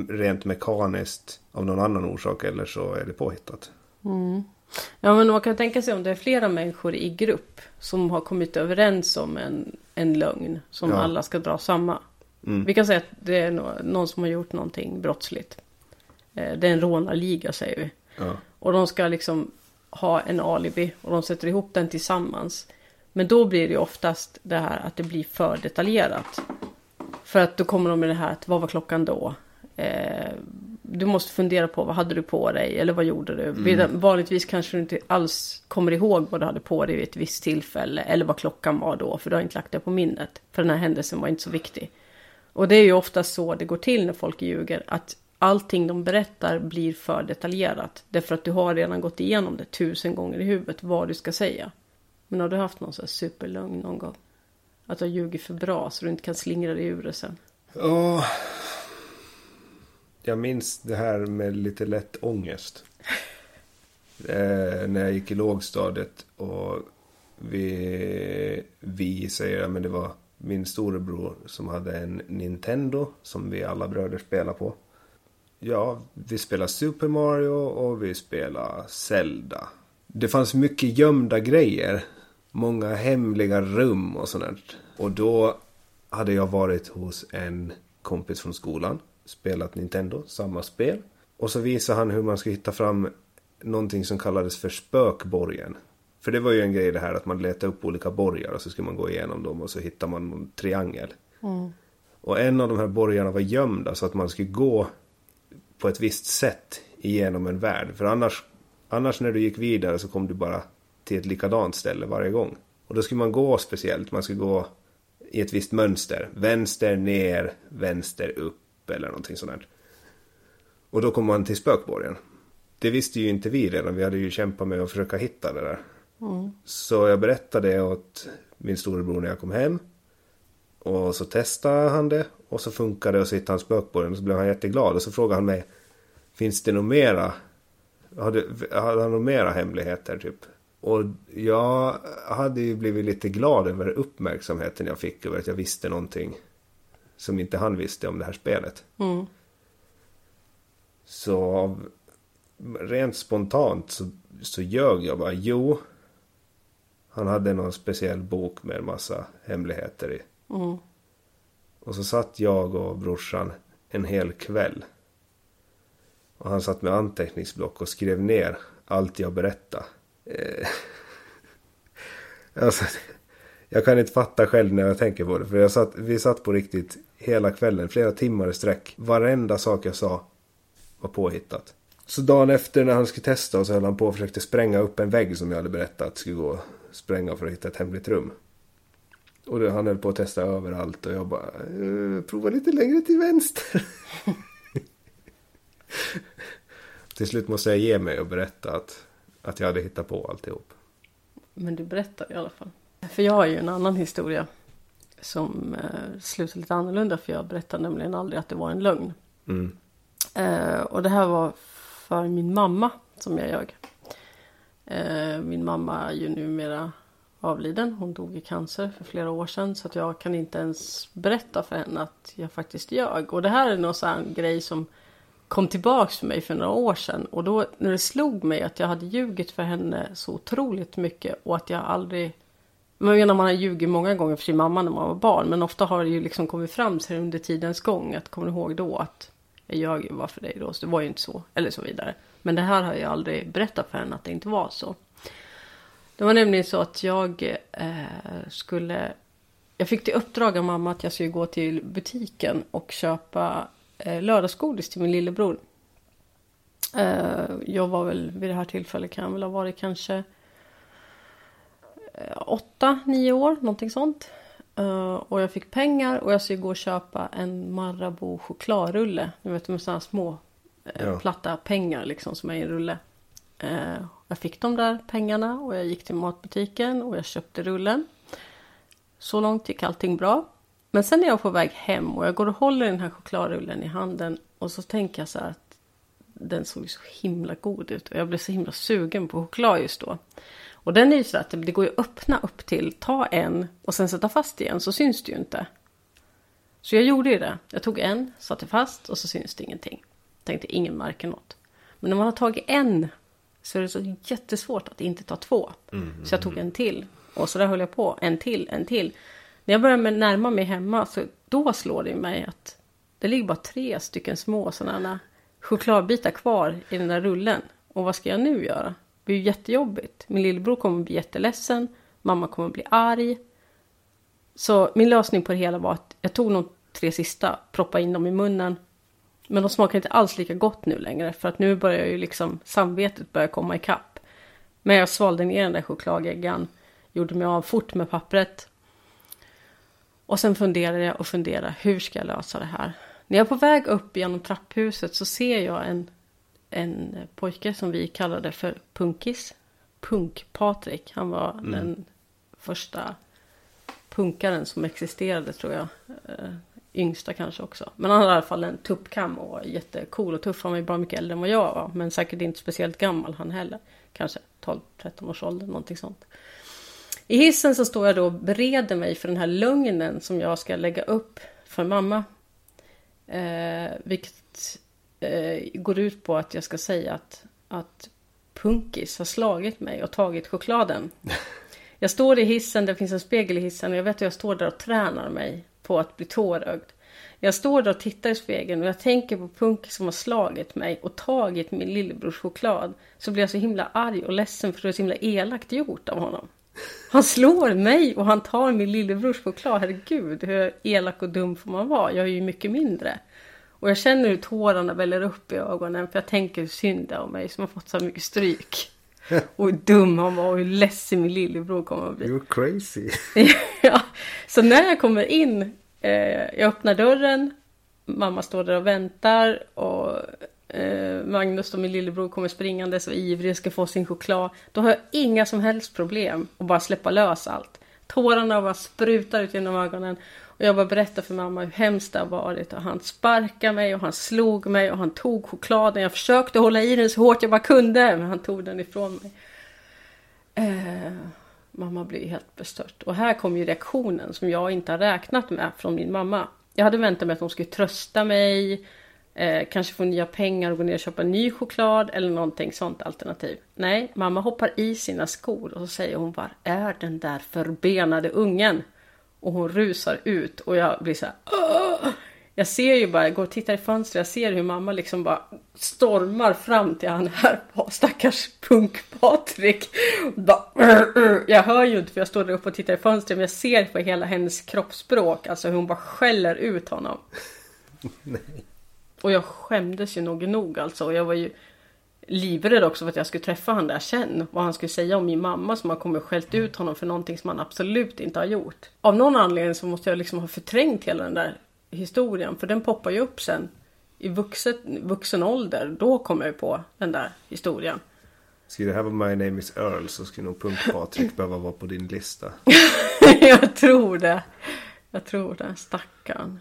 S1: rent mekaniskt av någon annan orsak eller så är det påhittat.
S2: Ja men man kan tänka sig om det är flera människor i grupp som har kommit överens om en, en lögn som
S1: Ja.
S2: alla ska dra samma.
S1: Mm.
S2: Vi kan säga att det är nå- någon som har gjort någonting brottsligt. Eh, Det är en rånarliga säger vi.
S1: Ja.
S2: Och de ska liksom ha en alibi och de sätter ihop den tillsammans. Men då blir det oftast det här att det blir för detaljerat. För att då kommer de med det här att vad var klockan då? Eh, du måste fundera på vad hade du på dig eller vad gjorde du? Mm. Vanligtvis kanske du inte alls kommer ihåg vad du hade på dig vid ett visst tillfälle eller vad klockan var då för du har inte lagt det på minnet. För den här händelsen var inte så viktig. Och det är ju ofta så det går till när folk ljuger. Att allting de berättar blir för detaljerat. Därför att du har redan gått igenom det tusen gånger i huvudet vad du ska säga. Men har du haft någon sån här superlögn någon gång? Att du har ljugit för bra så du inte kan slingra dig ur det sen.
S1: Åh. Jag minns det här med lite lätt ångest. [LAUGHS] Eh, när jag gick i lågstadiet och vi, vi säger men det var min storebror som hade en Nintendo som vi alla bröder spelade på. Ja, vi spelade Super Mario och vi spelade Zelda. Det fanns mycket gömda grejer. Många hemliga rum och sånt. Och då hade jag varit hos en kompis från skolan. Spelat Nintendo, samma spel. Och så visade han hur man skulle hitta fram någonting som kallades för spökborgen. För det var ju en grej det här att man letade upp olika borgar och så skulle man gå igenom dem och så hittar man en triangel. Och en av de här borgarna var gömda så att man skulle gå på ett visst sätt igenom en värld. För annars, annars när du gick vidare så kom du bara till ett likadant ställe varje gång. Och då skulle man gå speciellt. Man skulle gå i ett visst mönster. Vänster ner, vänster upp eller någonting sånt. där. Och då kom man till spökborgen. Det visste ju inte vi redan. Vi hade ju kämpat med att försöka hitta det där. Så jag berättade det åt min storebror när jag kom hem. Och så testade han det. Och så funkade det och så hittade han spökborgen. Och så blev han jätteglad. Och så frågade han mig. Finns det något mera? Hade, hade han några mera hemligheter typ? Och jag hade ju blivit lite glad över uppmärksamheten jag fick. Över att jag visste någonting. Som inte han visste om det här spelet.
S2: Mm.
S1: Så rent spontant så, så ljög jag bara. Jo. Han hade någon speciell bok med en massa hemligheter i.
S2: Mm.
S1: Och så satt jag och brorsan en hel kväll. Och han satt med anteckningsblock och skrev ner allt jag berättade. Eh, [LAUGHS] alltså, jag kan inte fatta själv när jag tänker på det. För jag satt, vi satt på riktigt hela kvällen, flera timmar i sträck. Varenda sak jag sa var påhittat. Så dagen efter när han skulle testa så höll han på och försökte spränga upp en vägg som jag hade berättat skulle gå och spränga för att hitta ett hemligt rum. Och det, han höll på att testa överallt och jag bara eh, prova lite längre till vänster. [LAUGHS] till slut måste jag ge mig och berätta att, att jag hade hittat på alltihop.
S2: Men du berättar i alla fall. För jag har ju en annan historia. som eh, slutade lite annorlunda för jag berättade nämligen aldrig att det var en lögn.
S1: Mm.
S2: Eh, och det här var för min mamma som jag ljög. Eh, min mamma är ju numera avliden. Hon dog i cancer för flera år sedan. Så att jag kan inte ens berätta för henne att jag faktiskt ljög. Och det här är någon sån grej som kom tillbaks för mig för några år sedan. Och då när det slog mig att jag hade ljugit för henne så otroligt mycket och att jag aldrig man menar man har ljugit många gånger för sin mamma när man var barn. Men ofta har det ju liksom kommit fram sig under tidens gång. Att kommer du ihåg då att jag ljög ju bara för dig då. Så det var ju inte så. Eller så vidare. Men det här har jag aldrig berättat för henne att det inte var så. Det var nämligen så att jag eh, skulle... Jag fick till uppdrag av mamma att jag skulle gå till butiken och köpa eh, lördagsgodis till min lillebror. Eh, jag var väl vid det här tillfället kan jag väl ha varit kanske eh, åtta, nio år, någonting sånt. Uh, och jag fick pengar och jag skulle gå och köpa en Marabou chokladrulle. Ni vet med sådana små ja. platta pengar liksom som är i en rulle. Uh, jag fick de där pengarna och jag gick till matbutiken och jag köpte rullen. Så långt gick allting bra. Men sen är jag på väg hem och jag går och håller den här chokladrullen i handen och så tänker jag så här att den såg så himla god ut och jag blev så himla sugen på choklad just då. Och den är ju så att det går ju att öppna upp till, ta en och sen sätta fast igen så syns det ju inte. Så jag gjorde ju det. Jag tog en, satte fast och så syns det ingenting. Tänkte ingen märker något. Men när man har tagit en så är det så jättesvårt att inte ta två. Mm. Så jag tog en till. Och så där höll jag på. En till, en till. När jag börjar närma mig hemma så då slår det mig att det ligger bara tre stycken små sådana chokladbitar kvar i den där rullen. Och vad ska jag nu göra? Det blir ju jättejobbigt. Min lillebror kommer att bli jätteledsen. Mamma kommer att bli arg. Så min lösning på det hela var att jag tog de tre sista, proppade in dem i munnen. Men de smakar inte alls lika gott nu längre. För att nu börjar ju liksom samvetet börja komma ikapp. Men jag svalde ner den där chokladgeggan. Gjorde mig av fort med pappret. Och sen funderade jag och funderade. Hur ska jag lösa det här? När jag är på väg upp genom trapphuset så ser jag en en pojke som vi kallade för Punkis. Punk-Patrik. Han var mm. den första punkaren som existerade tror jag. Yngsta kanske också. Men han hade i alla fall en tuppkam och var jättecool och tuff. Han var ju bra mycket äldre än vad jag var. Men säkert inte speciellt gammal han heller. Kanske 12-13 års ålder, någonting sånt. I hissen så står jag då och bereder mig för den här lögnen som jag ska lägga upp för mamma. Eh, vilket eh, går ut på att jag ska säga att, att Punkis har slagit mig och tagit chokladen. [LAUGHS] Jag står i hissen, det finns en spegel i hissen och jag vet att jag står där och tränar mig på att bli tårögd. Jag står där och tittar i spegeln och jag tänker på Punkis som har slagit mig och tagit min lillebrors choklad. Så blir jag så himla arg och ledsen för det är så himla elakt gjort av honom. Han slår mig och han tar min lillebrors choklad. Herregud, hur elak och dum får man vara? Jag är ju mycket mindre. Och jag känner hur tårarna väller upp i ögonen för jag tänker hur synd det är om mig som har fått så mycket stryk. [LAUGHS] Och hur dum han var och hur ledsen min lillebror kommer att bli.
S1: You're crazy. [LAUGHS]
S2: ja, så när jag kommer in, eh, jag öppnar dörren, mamma står där och väntar och eh, Magnus och min lillebror kommer springande så ivrig och ska få sin choklad. Då har jag inga som helst problem att bara släppa lös allt. Tårarna bara sprutar ut genom ögonen. Och jag bara berättade för mamma hur hemskt det har varit. Och han sparkade mig och han slog mig och han tog chokladen. Jag försökte hålla i den så hårt jag bara kunde. Men han tog den ifrån mig. Eh, mamma blev helt bestört. Och här kom ju reaktionen som jag inte har räknat med från min mamma. Jag hade väntat mig att hon skulle trösta mig. Eh, kanske få nya pengar och gå ner och köpa ny choklad eller någonting sånt alternativ. Nej, mamma hoppar i sina skor och så säger hon Var är den där förbenade ungen? Och hon rusar ut och jag blir så här. Åh! Jag ser ju bara, jag går och tittar i fönstret, jag ser hur mamma liksom bara stormar fram till han här stackars punk-Patrik. Jag hör ju inte för jag står där uppe och tittar i fönstret men jag ser på hela hennes kroppsspråk, alltså hur hon bara skäller ut honom. [LAUGHS] Nej. Och jag skämdes ju nog nog alltså. Och jag var ju livrädd också för att jag skulle träffa han där sen. Vad han skulle säga om min mamma som har kommit och skällt ut honom för någonting som han absolut inte har gjort. Av någon anledning så måste jag liksom ha förträngt hela den där historien. För den poppar ju upp sen i vuxen, vuxen ålder. Då kommer jag på den där historien.
S1: Skulle det här vara My Name is Earl så skulle nog Punk-Patrik [LAUGHS] behöva vara på din lista. [LAUGHS]
S2: jag tror det. Jag tror det. Stackarn.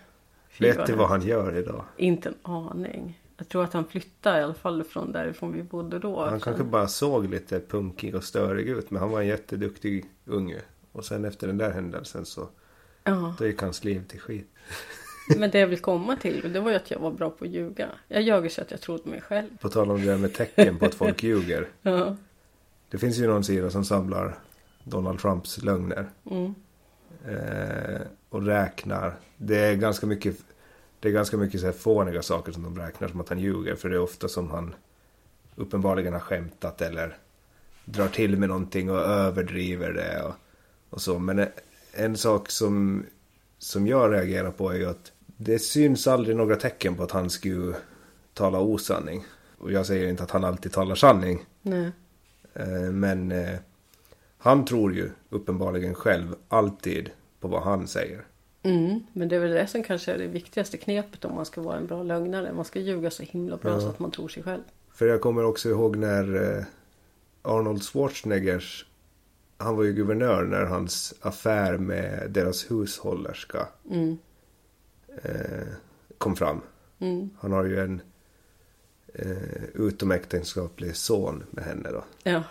S1: Vet du vad han gör idag?
S2: Inte en aning. Jag tror att han flyttade i alla fall från därifrån vi bodde då.
S1: Han kanske bara såg lite punkig och störig ut. Men han var en jätteduktig unge. Och sen efter den där händelsen så
S2: Ja,
S1: då gick hans liv till skit. [LAUGHS]
S2: men det jag vill komma till det var ju att jag var bra på att ljuga. Jag ljög så att jag trodde mig själv.
S1: På tal om det där med tecken på att folk [LAUGHS] ljuger.
S2: Ja.
S1: Det finns ju någon sida som samlar Donald Trumps lögner.
S2: Mm.
S1: Eh, och räknar. Det är ganska mycket, det är ganska mycket så här fåniga saker som de räknar som att han ljuger. För det är ofta som han uppenbarligen har skämtat eller drar till med någonting och överdriver det och, och så. Men en, sak som, som jag reagerar på är ju att det syns aldrig några tecken på att han skulle tala osanning. Och jag säger inte att han alltid talar sanning.
S2: Nej.
S1: Eh, Men eh, han tror ju uppenbarligen själv alltid på vad han säger.
S2: Mm, men det är väl det som kanske är det viktigaste knepet om man ska vara en bra lögnare. Man ska ljuga så himla bra
S1: Ja.
S2: så att man tror sig själv.
S1: För jag kommer också ihåg när eh, Arnold Schwarzeneggers, han var ju guvernör när hans affär med deras hushållerska
S2: Mm,
S1: eh, kom fram.
S2: mm,
S1: Han har ju en eh, utomäktenskaplig son med henne då.
S2: ja.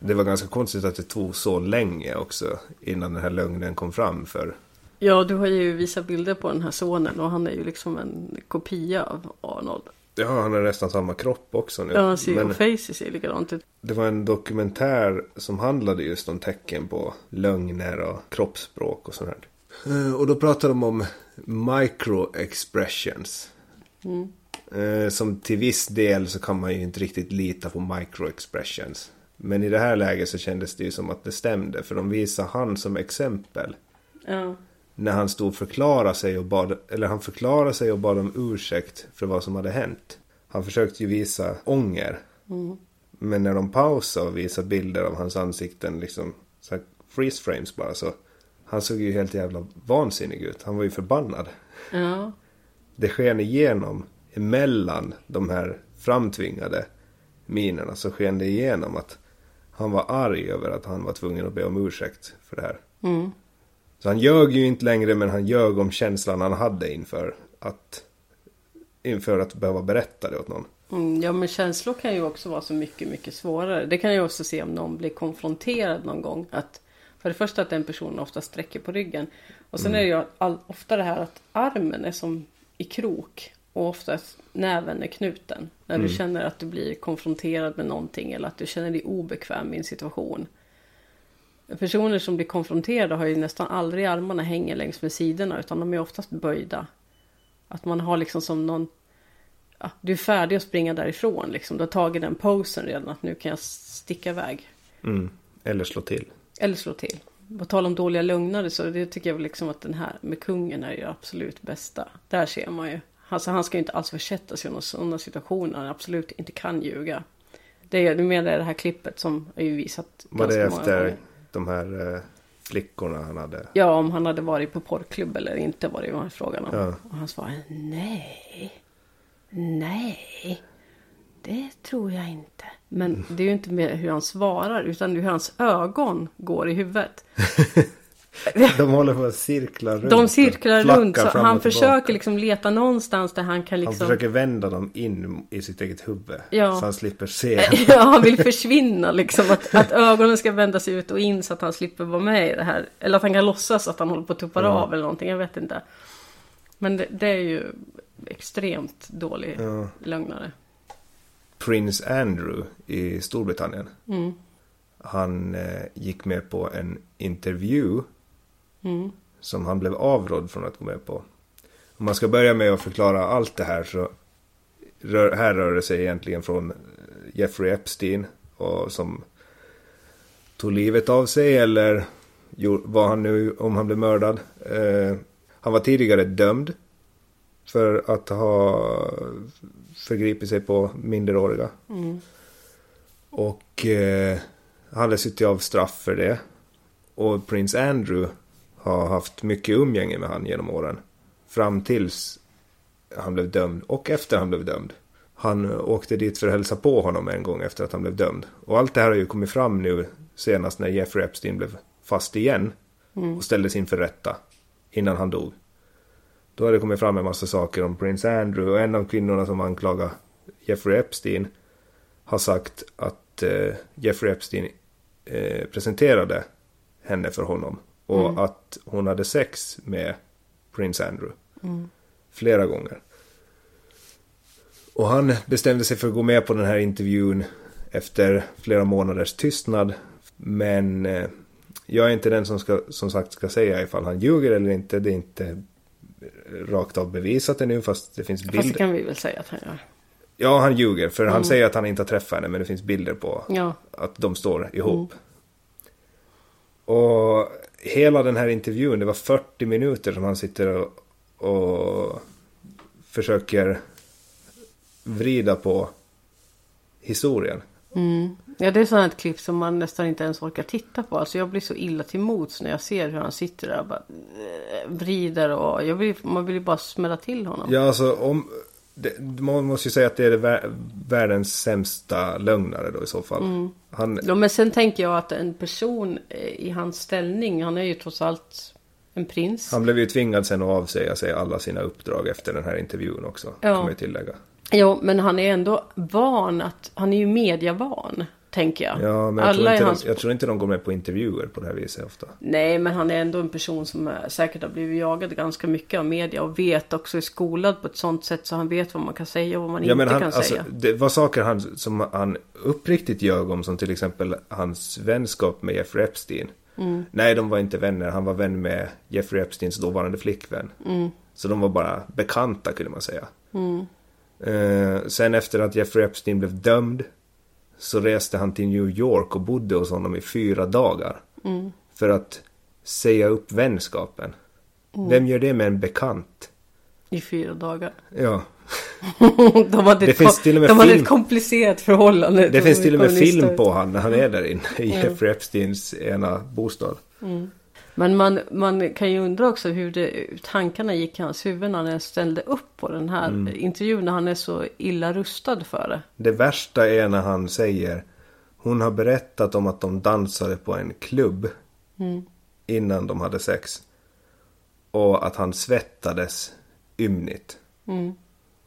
S1: Det var ganska konstigt att det tog så länge också innan den här lögnen kom fram för
S2: ja, du har ju visat bilder på den här sonen och han är ju liksom en kopia av Arnold.
S1: Ja, han har nästan samma kropp också nu.
S2: Ja, han ser ju face ser likadant ut.
S1: det var en dokumentär som handlade just om tecken på lögner och kroppsspråk och sånt här. Eh, Och då pratade de om micro-expressions.
S2: Mm.
S1: Eh, Som till viss del så kan man ju inte riktigt lita på micro-expressions. Men i det här läget så kändes det ju som att det stämde. För de visade han som exempel.
S2: Ja,
S1: När han stod och förklarade sig och bad, eller han förklarade sig och bad om ursäkt för vad som hade hänt. Han försökte ju visa ånger.
S2: mm.
S1: Men när de pausade och visade bilder av hans ansikten, liksom så freeze frames bara så. Han såg ju helt jävla vansinnig ut. Han var ju förbannad.
S2: ja,
S1: Det sken igenom emellan de här framtvingade minerna så sken det igenom att han var arg över att han var tvungen att be om ursäkt för det här.
S2: mm.
S1: Så han ljög ju inte längre men han ljög om känslan han hade inför att inför att behöva berätta det åt någon.
S2: Mm, ja, men känslor kan ju också vara så mycket, mycket svårare. Det kan jag också se om någon blir konfronterad någon gång. Att för det första att den personen ofta sträcker på ryggen. Och sen är det ju all, ofta det här att armen är som i krok. Och oftast näven är knuten. När du känner att du blir konfronterad med någonting. Eller att du känner dig obekväm i en situation. Personer som blir konfronterade har ju nästan aldrig armarna hänger längs med sidorna. Utan de är oftast böjda. Att man har liksom som någon ja, du är färdig att springa därifrån liksom. Du har tagit den posen redan att nu kan jag sticka iväg.
S1: Mm. Eller slå till.
S2: Eller slå till. På tal om dåliga lögnare så det tycker jag liksom att den här med kungen är ju absolut bästa. Där ser man ju. Alltså han ska ju inte alls försätta sig i sådana situationer. Han absolut inte kan ljuga. Det är, du menar det här klippet som är ju visat
S1: Var det
S2: många
S1: efter
S2: gånger.
S1: de här eh, flickorna han hade?
S2: Ja, om han hade varit på porrklubb eller inte var det ju frågan om.
S1: Ja.
S2: Och han svarade nej. Nej. Det tror jag inte. Men det är ju inte med hur han svarar utan hur hans ögon går i huvudet. [LAUGHS] [LAUGHS]
S1: De håller på att cirkla runt.
S2: De cirklar runt så han försöker liksom leta någonstans där han kan
S1: Han
S2: liksom...
S1: försöker vända dem in i sitt eget huvud.
S2: Ja.
S1: Så han slipper se. [LAUGHS]
S2: Ja, han vill försvinna liksom. Att, att ögonen ska vändas ut och in så att han slipper vara med i det här. Eller att han kan låtsas att han håller på att tuppa
S1: Ja.
S2: av eller någonting. Jag vet inte. Men det, det är ju extremt dålig
S1: Ja.
S2: lögnare.
S1: Prince Andrew i Storbritannien.
S2: Mm.
S1: Han eh, gick med på en intervju
S2: Mm.
S1: som han blev avrådd från att gå med på. Om man ska börja med att förklara allt det här så rör, här rör det sig egentligen från eh, Jeffrey Epstein och som tog livet av sig eller vad var han nu om han blev mördad. Eh, han var tidigare dömd för att ha förgripit sig på minderåriga.
S2: Mm.
S1: Och eh, han hade suttit av straff för det. Och prins Andrew har haft mycket umgänge med han genom åren. Fram tills han blev dömd och efter han blev dömd. Han åkte dit för att hälsa på honom en gång efter att han blev dömd. Och allt det här har ju kommit fram nu senast när Jeffrey Epstein blev fast igen. och ställdes inför rätta innan han dog. Då har det kommit fram en massa saker om Prince Andrew och en av kvinnorna som anklagar Jeffrey Epstein har sagt att eh, Jeffrey Epstein eh, presenterade henne för honom och att hon hade sex med Prince Andrew flera gånger. Och han bestämde sig för att gå med på den här intervjun efter flera månaders tystnad. Men eh, jag är inte den som ska, som sagt ska säga ifall han ljuger eller inte. Det är inte rakt av bevisat ännu fast det finns
S2: Fast det
S1: bilder.
S2: kan vi väl säga att han gör.
S1: Ja, han ljuger för han säger att han inte har träffat henne men det finns bilder på
S2: Ja.
S1: att de står ihop. Och hela den här intervjun, det var 40 minuter som han sitter och, och försöker vrida på historien.
S2: Ja, det är ett klipp som man nästan inte ens orkar titta på. Alltså jag blir så illa till mots när jag ser hur han sitter där och bara eh, vrider och jag vill, man vill ju bara smälla till honom.
S1: Ja, alltså om... Det, man måste ju säga att det är världens sämsta lögnare då i så fall. Han,
S2: Ja, men sen tänker jag att en person eh, i hans ställning, han är ju trots allt en prins.
S1: han blev ju tvingad sen att avsäga sig alla sina uppdrag efter den här intervjun också.
S2: Ja.
S1: Kan man ju tillägga.
S2: Jo, men han är ändå van att, han är ju mediavan, tänker jag.
S1: Ja, men jag tror,
S2: Alla är
S1: inte
S2: hans...
S1: de, jag tror inte de går med på intervjuer på det här viset ofta.
S2: Nej, men han är ändå en person som är, säkert har blivit jagad ganska mycket av media och vet också är skolad på ett sånt sätt så han vet vad man kan säga och vad man
S1: Ja,
S2: inte
S1: men han,
S2: kan
S1: alltså,
S2: säga.
S1: det var saker han, som han uppriktigt ljög om, som till exempel hans vänskap med Jeffrey Epstein.
S2: Mm.
S1: Nej, de var inte vänner. Han var vän med Jeffrey Epsteins dåvarande flickvän.
S2: Mm.
S1: Så de var bara bekanta, kunde man säga. Eh, sen efter att Jeffrey Epstein blev dömd så reste han till New York och bodde hos honom i fyra dagar.
S2: Mm.
S1: För att säga upp vänskapen.
S2: Mm.
S1: Vem gör det med en bekant?
S2: I fyra dagar.
S1: Ja. [LAUGHS]
S2: de hade,
S1: Det
S2: ett,
S1: finns till och med
S2: de hade ett komplicerat förhållande.
S1: Det
S2: De
S1: finns till och med film på han när han är där inne i Jeffrey Epsteins ena bostad.
S2: Men man, man kan ju undra också hur det, tankarna gick i hans huvud när han ställde upp på den här
S1: Mm.
S2: intervjun. När han är så illa rustad för det.
S1: Det värsta är när han säger Hon har berättat om att de dansade på en klubb innan de hade sex. Och att han svettades ymnigt.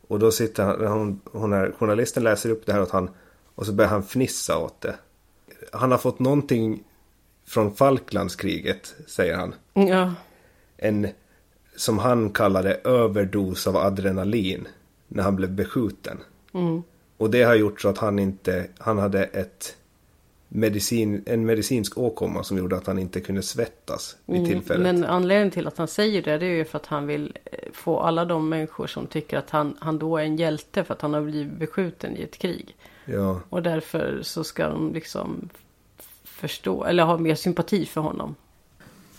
S1: Och då sitter han, hon, hon är, journalisten läser upp det här åt han och så börjar han fnissa åt det. Han har fått någonting från Falklandskriget, säger han.
S2: Ja.
S1: en som han kallade överdos av adrenalin när han blev beskjuten. Och det har gjort så att han inte, han hade ett medicin, en medicinsk åkomma som gjorde att han inte kunde svettas vid tillfället.
S2: Men anledningen till att han säger det, det är ju för att han vill eh, få alla de människor som tycker att han, han då är en hjälte för att han har blivit beskjuten i ett krig.
S1: Ja,
S2: Och därför så ska de liksom förstå, eller ha mer sympati för honom.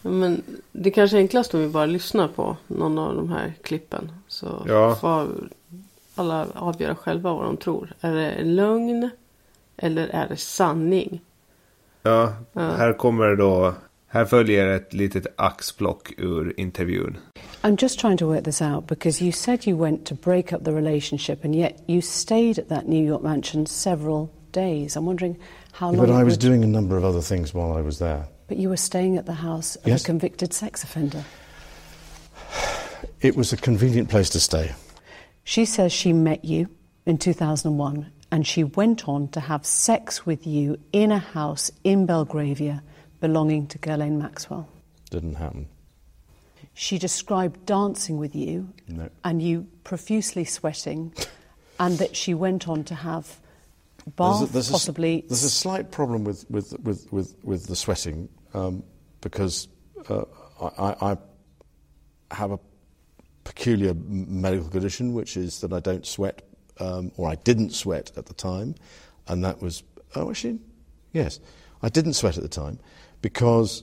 S2: Men det kanske är enklast om vi bara lyssnar på någon av de här klippen. Så
S1: Ja.
S2: får alla avgöra själva vad de tror. Är det en lögn? Eller är det sanning?
S1: ja, här kommer då, här följer ett litet axplock ur intervjun.
S3: I'm just trying to work this out because you said you went to break up the relationship and yet you stayed at that New York mansion several days. I'm wondering how long.
S4: But I was
S3: would-
S4: doing a number of other things while I was there.
S3: But you were staying at the house of
S4: Yes.
S3: a convicted sex offender.
S4: It was a convenient place to stay.
S3: She says she met you in 2001 and she went on to have sex with you in a house in Belgravia belonging to Ghislaine Maxwell.
S4: Didn't happen.
S3: She described dancing with you
S4: No.
S3: and you profusely sweating, and that she went on to have bath,
S4: There's a, there's a
S3: possibly.
S4: there's a slight problem with, with, with, with, with the sweating um, because uh, I, I have a peculiar medical condition, which is that I don't sweat, um, or I didn't sweat at the time, and that was oh actually, yes, I didn't sweat at the time because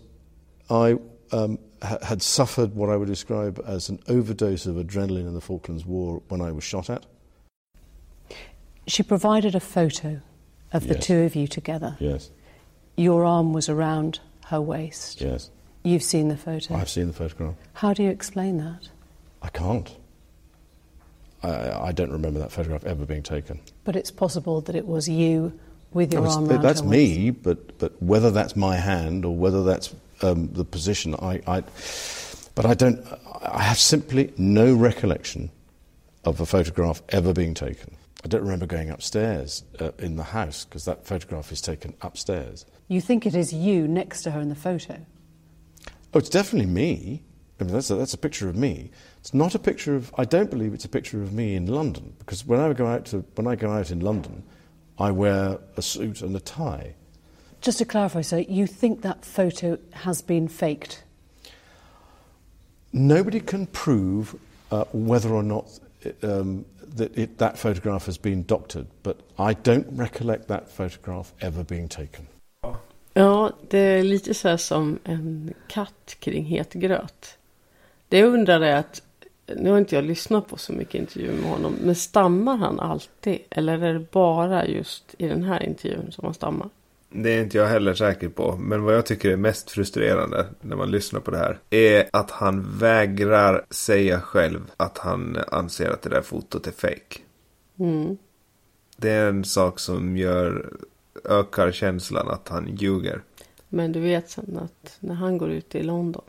S4: I um, ha- had suffered what I would describe as an overdose of adrenaline in the Falklands War when I was shot at.
S3: She provided a photo of the
S4: Yes.
S3: two of you together.
S4: Yes,
S3: Your arm was around her waist.
S4: yes,
S3: You've seen the photo.
S4: I've seen the photograph.
S3: How do you explain that?
S4: I can't. I, I don't remember that photograph ever being taken.
S3: But it's possible that it was you with your arm around
S4: that's
S3: her waist.
S4: me, but, but whether that's my hand or whether that's um, the position. I, I, but I don't. I have simply no recollection of a photograph ever being taken. I don't remember going upstairs uh, in the house because that photograph is taken upstairs.
S3: You think it is you next to her in the photo?
S4: Oh, it's definitely me. I mean, that's a, that's a picture of me. It's not a picture of. I don't believe it's a picture of me in London because when I go out to when I go out in London, I wear a suit and a tie.
S3: Just to clarify, sir, you think that photo has been faked?
S4: Nobody can prove uh, whether or not um, that it, that photograph has been doctored, but I don't recollect that photograph ever being taken.
S2: Ja, det är lite så här som en katt kring het gröt. Det jag undrar är att, nu har inte jag lyssnat på så mycket intervjuer med honom, men stammar han alltid? Eller är det bara just i den här intervjun som han stammar?
S1: Det är inte jag heller säker på. Men vad jag tycker är mest frustrerande när man lyssnar på det här. Är att han vägrar säga själv att han anser att det där fotot är fake.
S2: Mm.
S1: Det är en sak som gör, ökar känslan att han ljuger.
S2: Men du vet sen att när han går ut i London,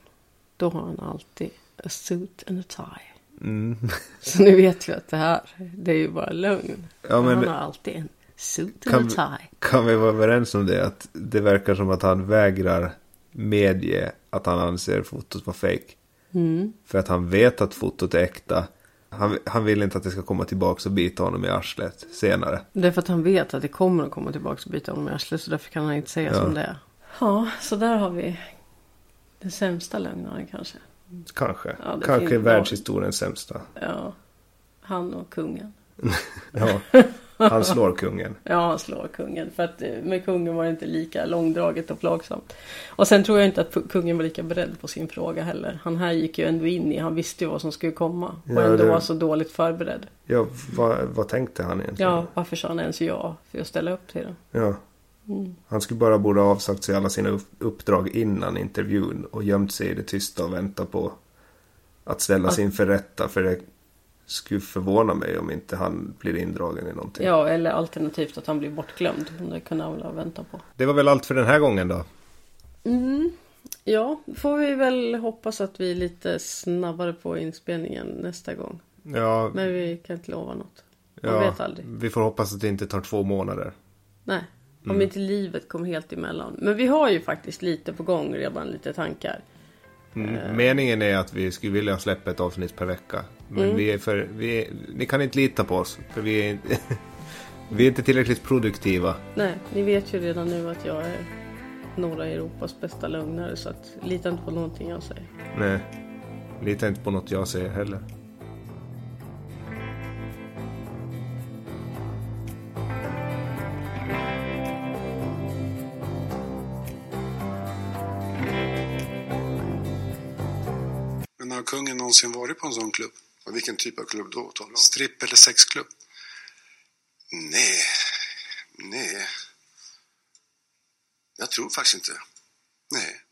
S2: då har han alltid a suit and a tie.
S1: Mm. [LAUGHS]
S2: Så nu vet vi att det här, det är ju bara lögn.
S1: Ja, men-
S2: han har alltid en suit
S1: Kan
S2: and tie.
S1: Kan vi vara överens om det? Att det verkar som att han vägrar medge att han anser fotot vara fake.
S2: Mm.
S1: För att han vet att fotot är äkta. Han, han vill inte att det ska komma tillbaka och bita honom i arslet senare.
S2: Det är för att han vet att det kommer att komma tillbaka och bita honom i arslet. Så därför kan han inte säga
S1: Ja.
S2: som det är. Ja, så där har vi den sämsta lögnaren kanske.
S1: Kanske.
S2: Ja,
S1: Kanske världshistoriens sämsta.
S2: Ja, han och kungen. [LAUGHS]
S1: Ja, [LAUGHS] han slår kungen. [LAUGHS]
S2: Ja, han slår kungen. För att eh, med kungen var det inte lika långdraget och plågsamt. Och sen tror jag inte att kungen var lika beredd på sin fråga heller. Han här gick ju ändå in i, han visste ju vad som skulle komma. Och
S1: Ja,
S2: ändå
S1: det-
S2: var så dåligt förberedd.
S1: Ja, vad, vad tänkte han egentligen?
S2: Ja, varför sa han ens ja för att ställa upp till det?
S1: Ja.
S2: Mm.
S1: Han skulle bara borde ha avsagt sig alla sina upp- uppdrag innan intervjun och gömt sig i det tysta och vänta på att ställas
S2: Att-
S1: inför rätta. För det skulle förvåna mig om inte han blir indragen i någonting.
S2: Ja, eller alternativt att han blir bortglömd. Det kunde han väl ha väntat på.
S1: Det var väl allt för den här gången då.
S2: Mm. Ja, får vi väl hoppas att vi är lite snabbare på inspelningen nästa gång.
S1: Ja,
S2: Men vi kan inte lova något. Man
S1: ja
S2: vet aldrig.
S1: vi får hoppas att det inte tar två månader.
S2: Nej, om
S1: Mm.
S2: inte livet kommer helt emellan. Men vi har ju faktiskt lite på gång redan, lite tankar.
S1: Mm. Meningen är att vi skulle vilja släppa ett avsnitt per vecka. Men
S2: Mm.
S1: vi är för, vi är, ni kan inte lita på oss. För vi är, inte- [LAUGHS] vi är inte tillräckligt produktiva.
S2: Nej, ni vet ju redan nu att jag är norra Europas bästa lögnare. Så att lita inte på någonting jag säger.
S1: Nej, lita inte på något jag säger heller.
S5: Kungen någonsin varit på en sån klubb? Och vilken typ av klubb då? Stripp eller sexklubb? Nej, nej. Jag tror faktiskt inte. Nej.